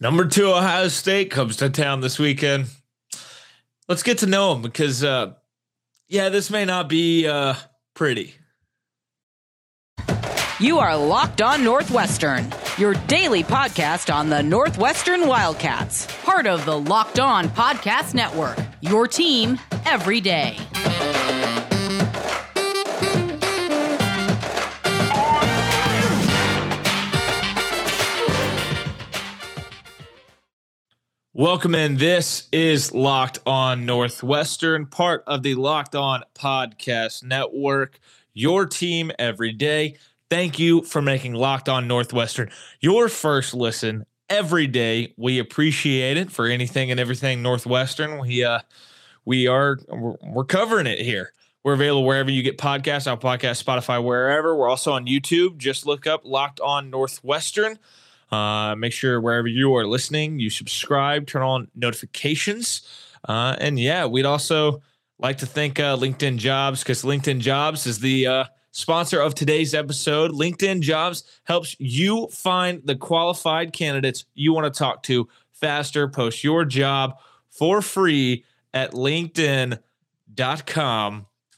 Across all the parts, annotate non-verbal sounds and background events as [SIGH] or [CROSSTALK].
Number two, Ohio State comes to town this weekend. Let's get to know them because, uh, yeah, this may not be uh, pretty. You are Locked On Northwestern, your daily podcast on the Northwestern Wildcats, part of the Locked On Podcast Network, your team every day. Welcome in. This is Locked On Northwestern, part of the Locked On Podcast Network, your team every day. Thank you for making Locked On Northwestern your first listen every day. We appreciate it for anything and everything Northwestern. We uh we are we're, covering it here. We're available wherever you get podcasts, on podcast, Spotify, wherever. We're also on YouTube. Just look up Locked On Northwestern. Uh, make sure wherever you are listening, you subscribe, turn on notifications. Uh, and yeah, we'd also like to thank uh, LinkedIn Jobs because LinkedIn Jobs is the uh, sponsor of today's episode. LinkedIn Jobs helps you find the qualified candidates you want to talk to faster. Post your job for free at linkedin.com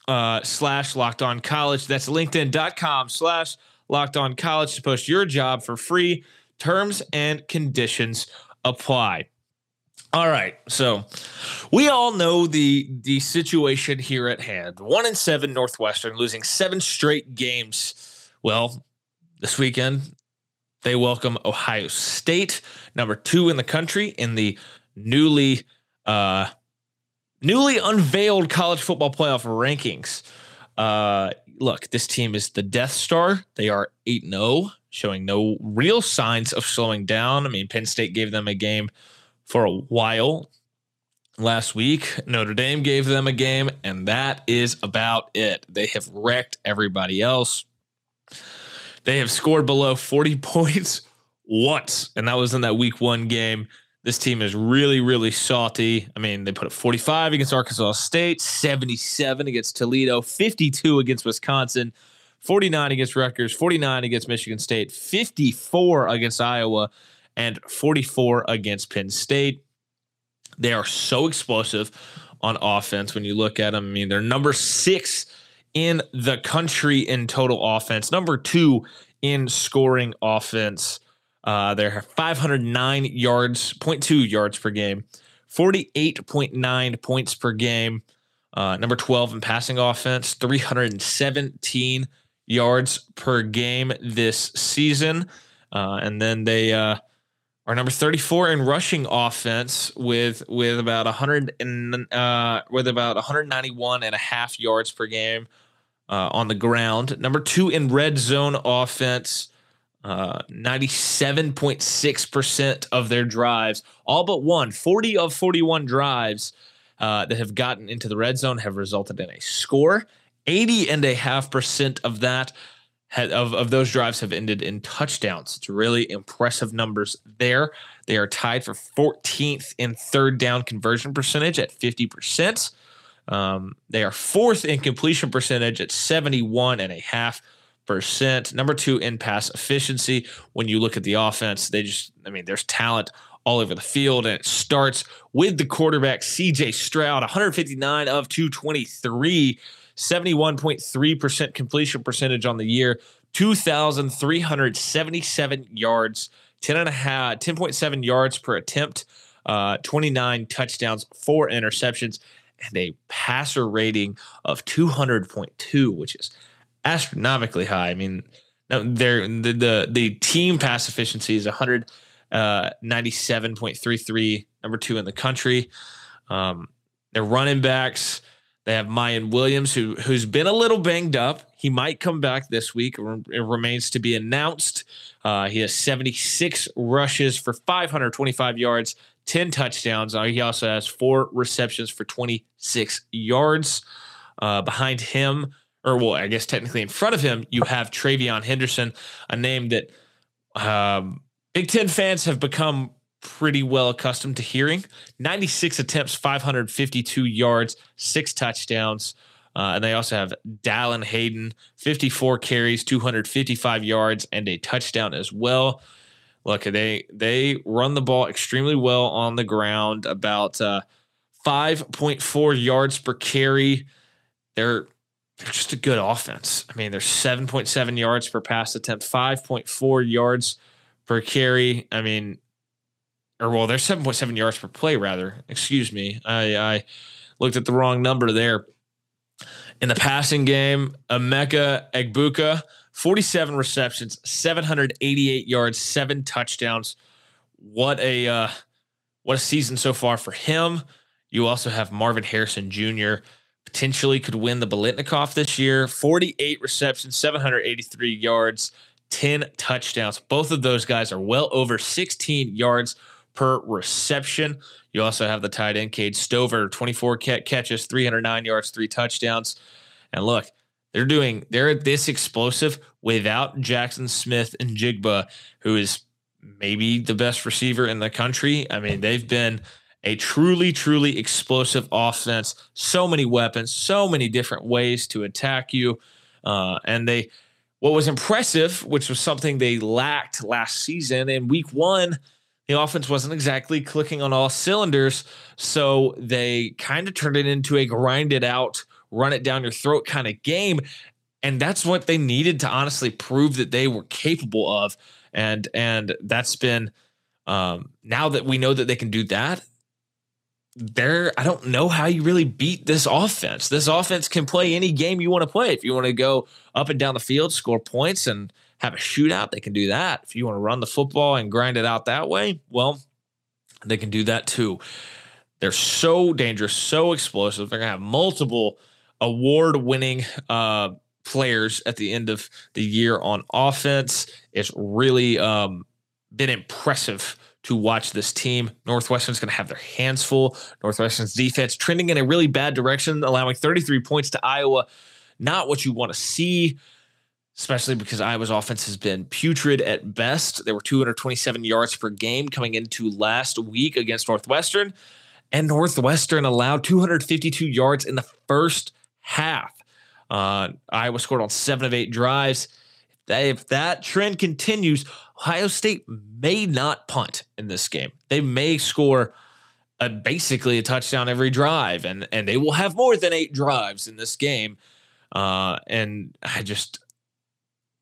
uh, slash locked on college. That's linkedin.com slash locked on college to post your job for free. Terms and conditions apply. All right, so we all know the the situation here at hand. One in seven Northwestern losing seven straight games. Well, this weekend they welcome Ohio State, number two in the country in the newly uh, newly unveiled college football playoff rankings. Uh, look, this team is the Death Star. They are 8 0, showing no real signs of slowing down. I mean, Penn State gave them a game for a while last week. Notre Dame gave them a game, and that is about it. They have wrecked everybody else. They have scored below 40 [LAUGHS] points once, and that was in that week one game. This team is really, really salty. I mean, they put up 45 against Arkansas State, 77 against Toledo, 52 against Wisconsin, 49 against Rutgers, 49 against Michigan State, 54 against Iowa, and 44 against Penn State. They are so explosive on offense when you look at them. I mean, they're number six in the country in total offense, number two in scoring offense. Uh, they're 509 yards, 0.2 yards per game, 48.9 points per game. Uh, number 12 in passing offense, 317 yards per game this season. Uh, and then they uh, are number 34 in rushing offense with with about 100 and uh, with about 191 and a half yards per game uh, on the ground. Number two in red zone offense. Uh, 97.6% of their drives, all but one, 40 of 41 drives uh, that have gotten into the red zone have resulted in a score. 80 and a half percent of that of, of those drives have ended in touchdowns. It's really impressive numbers there. They are tied for 14th in third down conversion percentage at 50%. Um, they are fourth in completion percentage at 71 and a half percent. Number two in pass efficiency. When you look at the offense, they just, I mean, there's talent all over the field, and it starts with the quarterback, CJ Stroud, 159 of 223, 71.3% completion percentage on the year, 2,377 yards, 10 and a half, 10.7 yards per attempt, uh, 29 touchdowns, four interceptions, and a passer rating of 200.2, which is astronomically high. I mean, they're the the, the team pass efficiency is 197.33, uh, number two in the country. Um, their running backs, they have Miyan Williams, who who's been a little banged up. He might come back this week. It remains to be announced. Uh, he has 76 rushes for 525 yards, 10 touchdowns. Uh, he also has four receptions for 26 yards. Uh, behind him, or well, I guess technically in front of him, you have TreVeyon Henderson, a name that um, Big Ten fans have become pretty well accustomed to hearing. 96 attempts, 552 yards, six touchdowns. Uh, and they also have Dallan Hayden, 54 carries, 255 yards, and a touchdown as well. look, they they run the ball extremely well on the ground, about uh, 5.4 yards per carry. They're they're just a good offense. I mean, they're 7.7 yards per pass attempt, 5.4 yards per carry. I mean, or well, they're 7.7 yards per play, rather. Excuse me. I, I looked at the wrong number there. In the passing game, Emeka Egbuka, 47 receptions, 788 yards, seven touchdowns. What a uh, what a season so far for him. You also have Marvin Harrison Jr. potentially could win the Biletnikoff this year. 48 receptions, 783 yards, 10 touchdowns. Both of those guys are well over 16 yards per reception. You also have the tight end Cade Stover, 24 catches, 309 yards, three touchdowns. And look, they're doing they're this explosive without Jaxon Smith-Njigba, who is maybe the best receiver in the country. I mean, they've been a truly, truly explosive offense. So many weapons, so many different ways to attack you. Uh, and they, what was impressive, which was something they lacked last season in week one, the offense wasn't exactly clicking on all cylinders. So they kind of turned it into a grind it out, run it down your throat kind of game. And that's what they needed to honestly prove that they were capable of. And and that's been um, now that we know that they can do that, there I don't know how you really beat this offense. This offense can play any game you want to play. If you want to go up and down the field, score points and have a shootout, they can do that. If you want to run the football and grind it out that way, well, they can do that too. They're so dangerous, so explosive. They're going to have multiple award-winning uh, players at the end of the year on offense. It's really um, been impressive to watch this team. Northwestern's going to have their hands full. Northwestern's defense trending in a really bad direction, allowing 33 points to Iowa. Not what you want to see, especially because Iowa's offense has been putrid at best. There were 227 yards per game coming into last week against Northwestern, and Northwestern allowed 252 yards in the first half. Uh, Iowa scored on seven of eight drives. If that trend continues, Ohio State may not punt in this game. They may score a, basically a touchdown every drive, and and they will have more than eight drives in this game. Uh, and I just,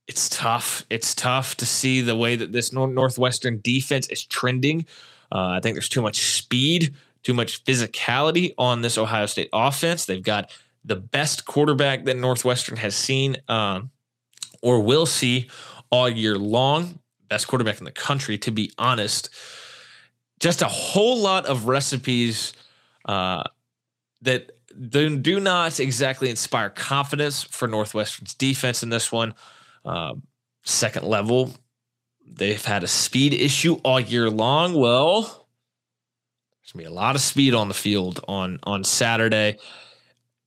it's tough. It's tough to see the way that this Northwestern defense is trending. Uh, I think there's too much speed, too much physicality on this Ohio State offense. They've got the best quarterback that Northwestern has seen um, or will see all year long best quarterback in the country, to be honest. Just a whole lot of recipes uh, that do, not exactly inspire confidence for Northwestern's defense in this one. Uh, second level, they've had a speed issue all year long. Well, there's gonna be a lot of speed on the field on on Saturday.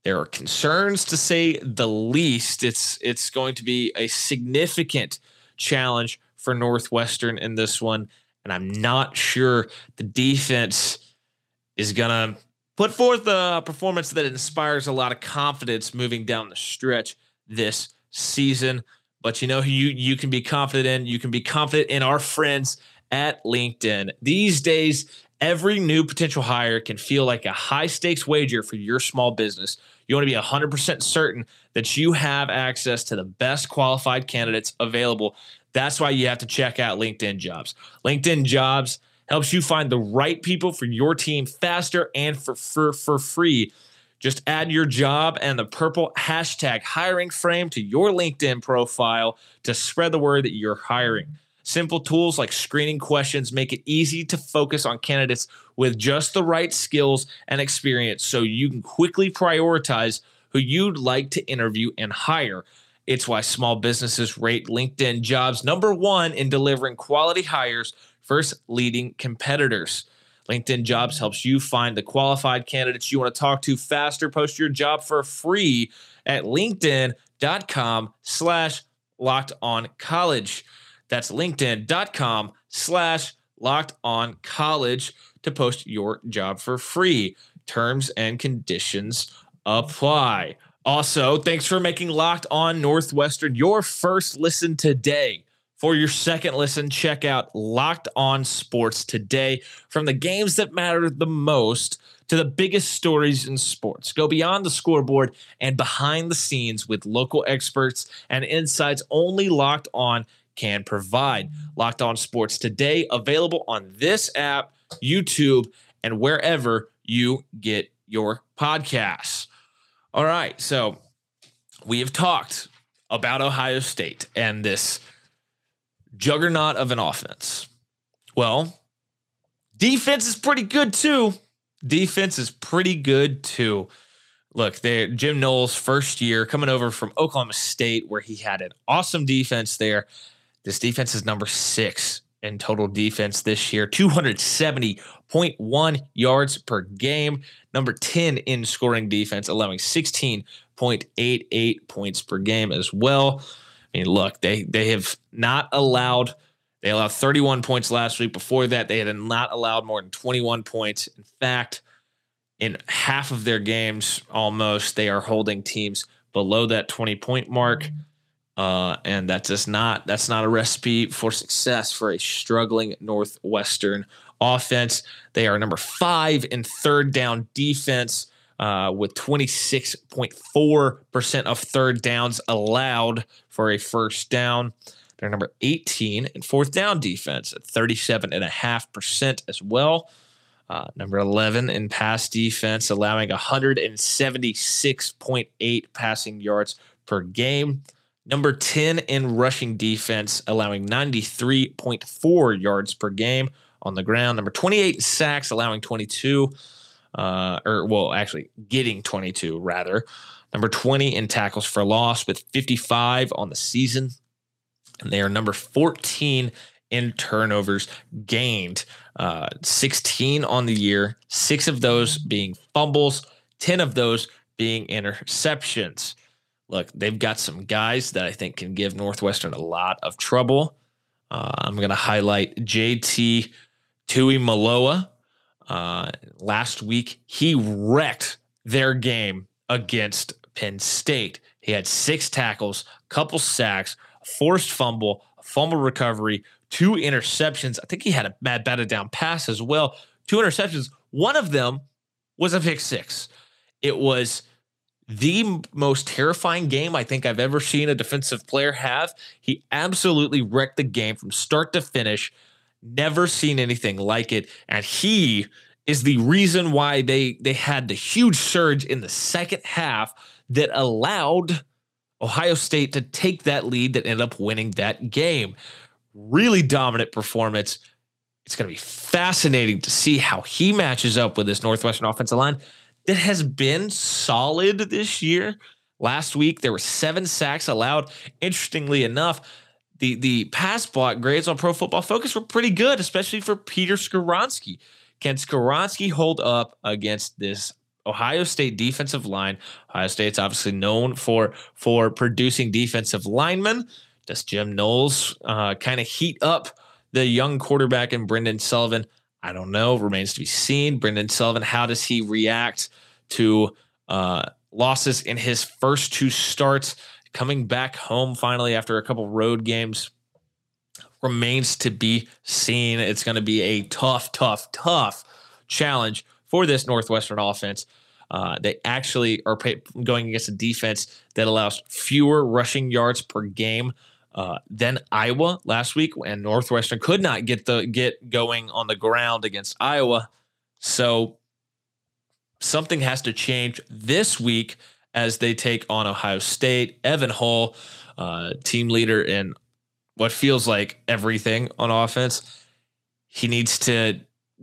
There are concerns to say the least. It's it's going to be a significant challenge for Northwestern in this one. And I'm not sure the defense is to put forth a performance that inspires a lot of confidence moving down the stretch this season. But you know who you, you can be confident in? You can be confident in our friends at LinkedIn. These days, every new potential hire can feel like a high stakes wager for your small business. You want to be 100% certain that you have access to the best qualified candidates available. That's why you have to check out LinkedIn Jobs. LinkedIn Jobs helps you find the right people for your team faster and for, for, for free. Just add your job and the purple hashtag hiring frame to your LinkedIn profile to spread the word that you're hiring. Simple tools like screening questions make it easy to focus on candidates with just the right skills and experience so you can quickly prioritize who you'd like to interview and hire. It's why small businesses rate LinkedIn jobs number one in delivering quality hires versus leading competitors. LinkedIn Jobs helps you find the qualified candidates you want to talk to faster. Post your job for free at linkedin.com slash locked on college. That's linkedin.com slash locked on college to post your job for free. Terms and conditions apply. Also, thanks for making Locked On Northwestern your first listen today. For your second listen, check out Locked On Sports today. From the games that matter the most to the biggest stories in sports, go beyond the scoreboard and behind the scenes with local experts and insights only Locked On can provide. Locked On Sports today, available on this app, YouTube, and wherever you get your podcasts. All right, so we have talked about Ohio State and this juggernaut of an offense. Well, defense is pretty good too. Defense is pretty good too. Look, they Jim Knowles' first year coming over from Oklahoma State, where he had an awesome defense there. This defense is number six in total defense this year, 270.1 yards per game, number 10 in scoring defense, allowing 16.88 points per game as well mean, look, they they have not allowed they allowed 31 points last week. Before that, they had not allowed more than 21 points. In fact, in half of their games, almost they are holding teams below that 20 point mark. Uh, and that's just not that's not a recipe for success for a struggling Northwestern offense. They are number five in third down defense uh, with 26.4% of third downs allowed for a first down. They're number 18 in fourth down defense at 37.5% as well. Uh, number 11 in pass defense, allowing 176.8 passing yards per game. Number 10 in rushing defense, allowing 93.4 yards per game on the ground. Number 28 sacks, allowing 22 uh, or well, actually getting 22 rather. Number 20 in tackles for loss with 55 on the season. And they are number 14 in turnovers gained, uh, 16 on the year, six of those being fumbles, 10 of those being interceptions. Look, they've got some guys that I think can give Northwestern a lot of trouble. Uh, I'm going to highlight JT Tuimoloau, uh, last week, he wrecked their game against Penn State. He had six tackles, couple sacks, forced fumble, fumble recovery, two interceptions. I think he had a bad batted down pass as well. Two interceptions. One of them was a pick six. It was the most terrifying game I think I've ever seen a defensive player have. He absolutely wrecked the game from start to finish. Never seen anything like it. And he is the reason why they they had the huge surge in the second half that allowed Ohio State to take that lead that ended up winning that game. Really dominant performance. It's going to be fascinating to see how he matches up with this Northwestern offensive line that has been solid this year. Last week there were seven sacks allowed. Interestingly enough, the the pass block grades on Pro Football Focus were pretty good, especially for Peter Skoronski. Can Skoronski hold up against this Ohio State defensive line? Ohio State's obviously known for for producing defensive linemen. Does Jim Knowles uh, kind of heat up the young quarterback in Brendan Sullivan? I don't know. Remains to be seen. Brendan Sullivan, how does he react to uh, losses in his first two starts? Coming back home finally after a couple road games remains to be seen. It's going to be a tough, tough, tough challenge for this Northwestern offense. Uh, they actually are pay- going against a defense that allows fewer rushing yards per game uh, than Iowa last week, and Northwestern could not get the get going on the ground against Iowa. So something has to change this week as they take on Ohio State. Evan Hull, uh, team leader in what feels like everything on offense, he needs to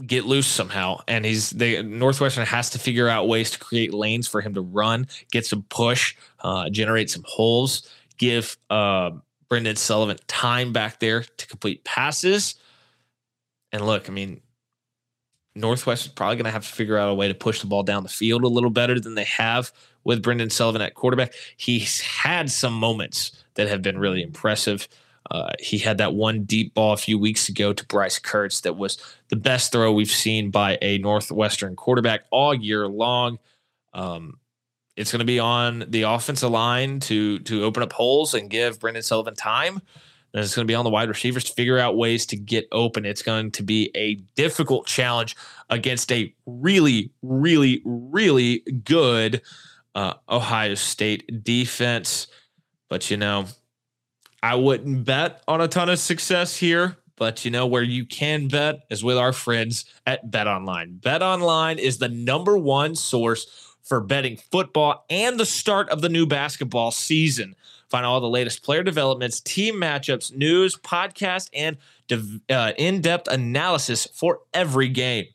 get loose somehow. And he's the Northwestern has to figure out ways to create lanes for him to run, get some push, uh, generate some holes, give uh, Brendan Sullivan time back there to complete passes. And look, I mean, Northwest is probably going to have to figure out a way to push the ball down the field a little better than they have with Brendan Sullivan at quarterback. He's had some moments that have been really impressive. Uh, he had that one deep ball a few weeks ago to Bryce Kurtz that was the best throw we've seen by a Northwestern quarterback all year long. Um, it's going to be on the offensive line to to open up holes and give Brendan Sullivan time. And it's going to be on the wide receivers to figure out ways to get open. It's going to be a difficult challenge against a really, really, really good uh, Ohio State defense. But, you know, I wouldn't bet on a ton of success here. But you know where you can bet is with our friends at Bet Online. Bet Online is the number one source for betting football and the start of the new basketball season. Find all the latest player developments, team matchups, news, podcast, and uh, in-depth analysis for every game.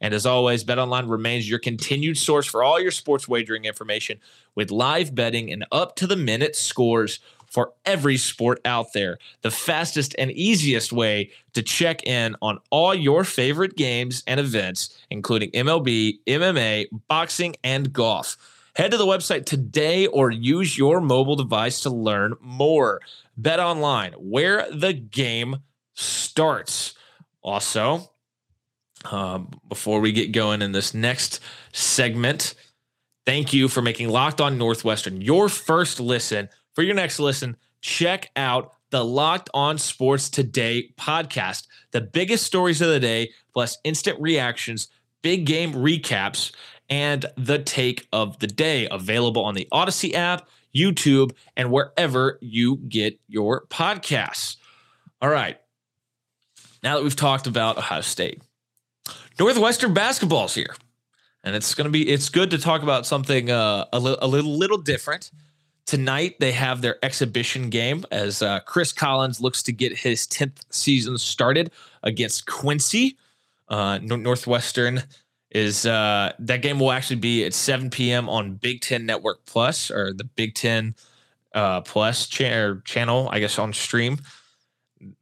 And as always, BetOnline remains your continued source for all your sports wagering information with live betting and up to the minute scores for every sport out there. The fastest and easiest way to check in on all your favorite games and events, including MLB, MMA, boxing, and golf. Head to the website today or use your mobile device to learn more. Bet online, where the game starts. Also, um, before we get going in this next segment, thank you for making Locked On Northwestern your first listen. For your next listen, check out the Locked On Sports Today podcast. The biggest stories of the day, plus instant reactions, big game recaps, and the take of the day. Available on the Odyssey app, YouTube, and wherever you get your podcasts. All right. Now that we've talked about Ohio State, Northwestern basketball's here, and it's to be it's good to talk about something uh, a, li- a little little different. Tonight they have their exhibition game as uh, Chris Collins looks to get his tenth season started against Quincy. Uh, Northwestern is uh, that game will actually be at 7 p.m. on Big Ten Network Plus or the Big Ten uh, Plus cha- channel, I guess on stream.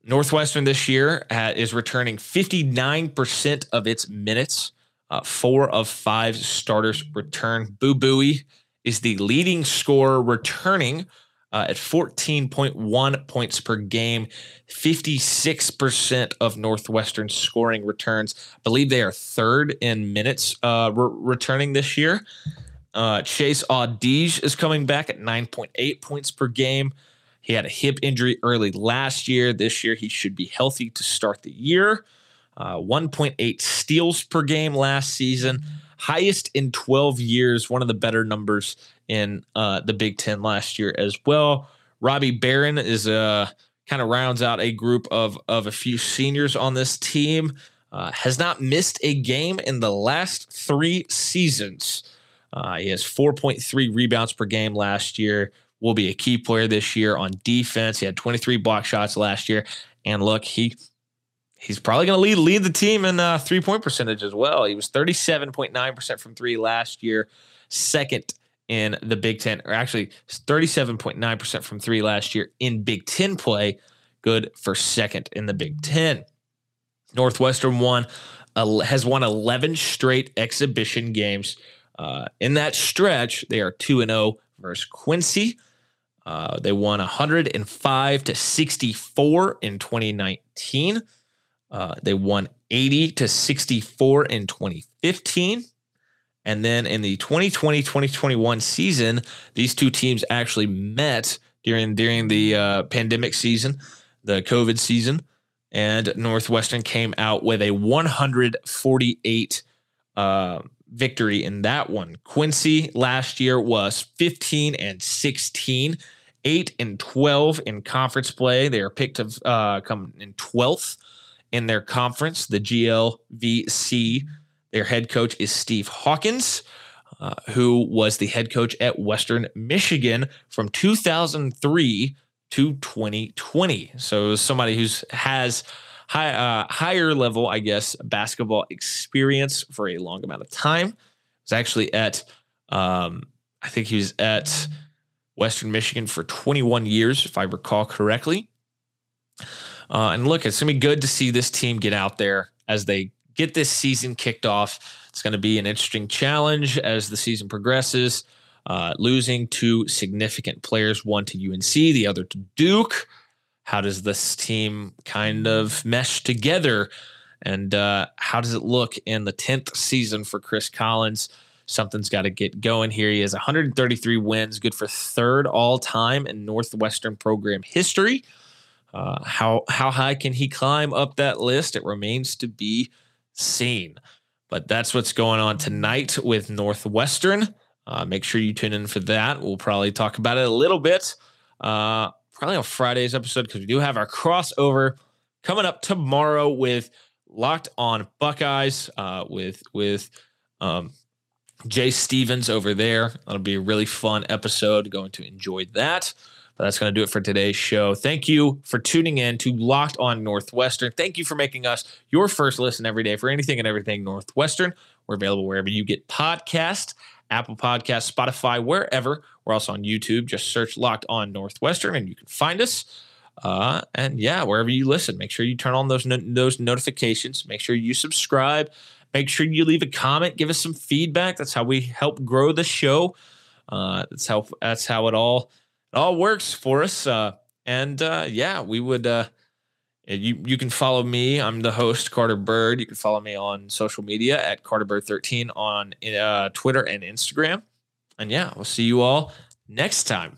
Northwestern this year is returning 59% of its minutes. Uh, four of five starters return. Boo Buie is the leading scorer returning uh, at 14.1 points per game. 56% of Northwestern scoring returns. I believe they are third in minutes uh, re- returning this year. Uh, Chase Audige is coming back at 9.8 points per game. He had a hip injury early last year. This year, he should be healthy to start the year. Uh, 1.8 steals per game last season, highest in 12 years, one of the better numbers in uh, the Big Ten last year as well. Robbie Beran is uh, kind of rounds out a group of, of a few seniors on this team. Uh, has not missed a game in the last three seasons. Uh, he has 4.3 rebounds per game last year, will be a key player this year on defense. He had 23 block shots last year, and look, he he's probably going to lead lead the team in uh, three point percentage as well. He was 37.9 percent from three last year, second in the Big Ten, or actually 37.9 percent from three last year in Big Ten play. Good for second in the Big Ten. Northwestern won uh, has won 11 straight exhibition games. Uh, in that stretch, they are 2 and 0 versus Quincy. Uh, they won 105 to 64 in 2019. Uh, they won 80 to 64 in 2015. And then in the 2020 2021 season, these two teams actually met during during the uh, pandemic season, the COVID season, and Northwestern came out with a 148 uh, victory in that one. Quincy last year was 15 and 16, 8 and 12 in conference play. They are picked to uh, come in 12th in their conference, the GLVC. Their head coach is Steve Hawkins. Uh, who was the head coach at Western Michigan from 2003 to 2020. So somebody who's has high, uh, higher level, I guess, basketball experience for a long amount of time. Was actually at, um, I think he was at Western Michigan for 21 years, if I recall correctly. Uh, and look, it's gonna be good to see this team get out there as they get this season kicked off. It's going to be an interesting challenge as the season progresses. Uh, losing two significant players, one to UNC, the other to Duke how does this team kind of mesh together? And uh, how does it look in the 10th season for Chris Collins? Something's got to get going here. He has 133 wins, good for third all time in Northwestern program history. Uh, how how high can he climb up that list? It remains to be seen. But that's what's going on tonight with Northwestern. Uh, make sure you tune in for that. We'll probably talk about it a little bit, uh, probably on Friday's episode because we do have our crossover coming up tomorrow with Locked On Buckeyes uh, with with um, Jay Stevens over there. That'll be a really fun episode. Going to enjoy that. But that's going to do it for today's show. Thank you for tuning in to Locked On Northwestern. Thank you for making us your first listen every day for anything and everything Northwestern. We're available wherever you get podcasts, Apple Podcasts, Spotify, wherever. We're also on YouTube. Just search Locked On Northwestern and you can find us. Uh, and yeah, wherever you listen, make sure you turn on those no- those notifications. Make sure you subscribe. Make sure you leave a comment. Give us some feedback. That's how we help grow the show. Uh, that's how that's how it all it all works for us. Uh, and uh, yeah, we would. Uh, you you can follow me. I'm the host, Carter Bird. You can follow me on social media at Carter Bird 13 on uh, Twitter and Instagram. And yeah, we'll see you all next time.